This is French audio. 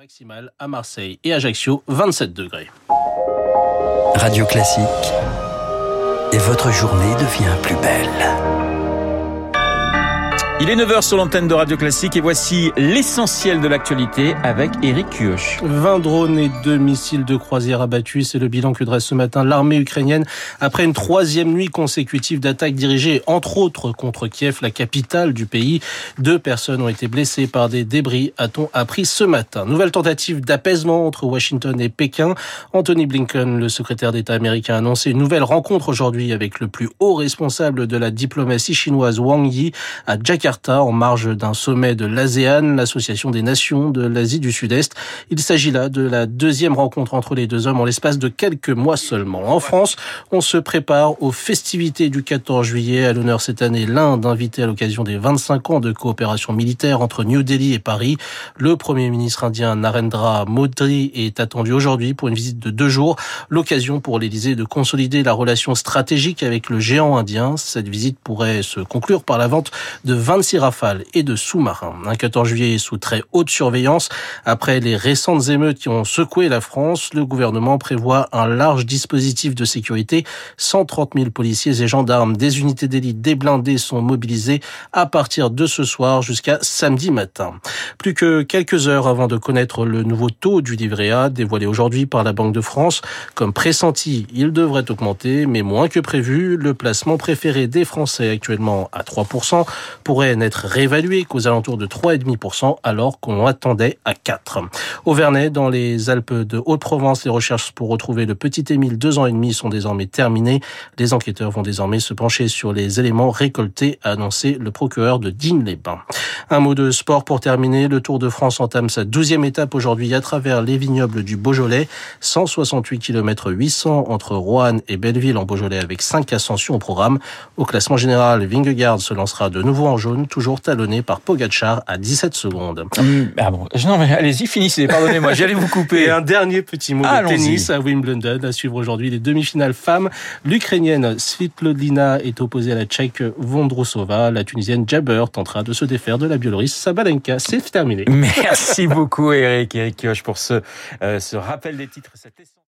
Maximale à Marseille et Ajaccio, 27 degrés. Radio Classique. Et votre journée devient plus belle. Il est 9h sur l'antenne de Radio Classique et voici l'essentiel de l'actualité avec Eric Kioch. 20 drones et deux missiles de croisière abattus, c'est le bilan que dresse ce matin l'armée ukrainienne après une troisième nuit consécutive d'attaques dirigées entre autres contre Kiev, la capitale du pays. Deux personnes ont été blessées par des débris, a-t-on appris ce matin. Nouvelle tentative d'apaisement entre Washington et Pékin. Anthony Blinken, le secrétaire d'État américain, a annoncé une nouvelle rencontre aujourd'hui avec le plus haut responsable de la diplomatie chinoise Wang Yi à Jakarta en marge d'un sommet de l'ASEAN, l'association des nations de l'Asie du Sud-Est. Il s'agit là de la deuxième rencontre entre les deux hommes en l'espace de quelques mois seulement. En France, on se prépare aux festivités du 14 juillet. À l'honneur cette année, l'Inde invitée à l'occasion des 25 ans de coopération militaire entre New Delhi et Paris. Le premier ministre indien Narendra Modi est attendu aujourd'hui pour une visite de deux jours. L'occasion pour l'Élysée de consolider la relation stratégique avec le géant indien. Cette visite pourrait se conclure par la vente de 20 26 rafales et de sous-marins. Un 14 juillet sous très haute surveillance. Après les récentes émeutes qui ont secoué la France, le gouvernement prévoit un large dispositif de sécurité. 130 000 policiers et gendarmes, des unités d'élite, des blindés sont mobilisés à partir de ce soir jusqu'à samedi matin. Plus que quelques heures avant de connaître le nouveau taux du livret A dévoilé aujourd'hui par la Banque de France. Comme pressenti, il devrait augmenter, mais moins que prévu. Le placement préféré des Français actuellement à 3% pourrait n'être réévalué qu'aux alentours de 3,5% alors qu'on attendait à 4. Au Vernet, dans les Alpes de Haute-Provence, les recherches pour retrouver le petit Émile deux ans et demi sont désormais terminées. Les enquêteurs vont désormais se pencher sur les éléments récoltés, a annoncé le procureur de Digne-les-Bains. Un mot de sport pour terminer. Le Tour de France entame sa douzième étape aujourd'hui à travers les vignobles du Beaujolais. 168 km 800 entre Roanne et Belleville en Beaujolais avec cinq ascensions au programme. Au classement général, Vingegaard se lancera de nouveau en jaune toujours talonné par Pogachar à 17 secondes. Hum, ah bon, non mais allez-y, finissez, pardonnez-moi, j'allais vous couper. Et un dernier petit mot de tennis à Wimbledon, à suivre aujourd'hui les demi-finales femmes. L'Ukrainienne Svitolina est opposée à la Tchèque Vondrousova. La Tunisienne Jabber tentera de se défaire de la Biélorusse Sabalenka. C'est terminé. Merci beaucoup Eric, Eric Kioch pour ce, euh, ce rappel des titres.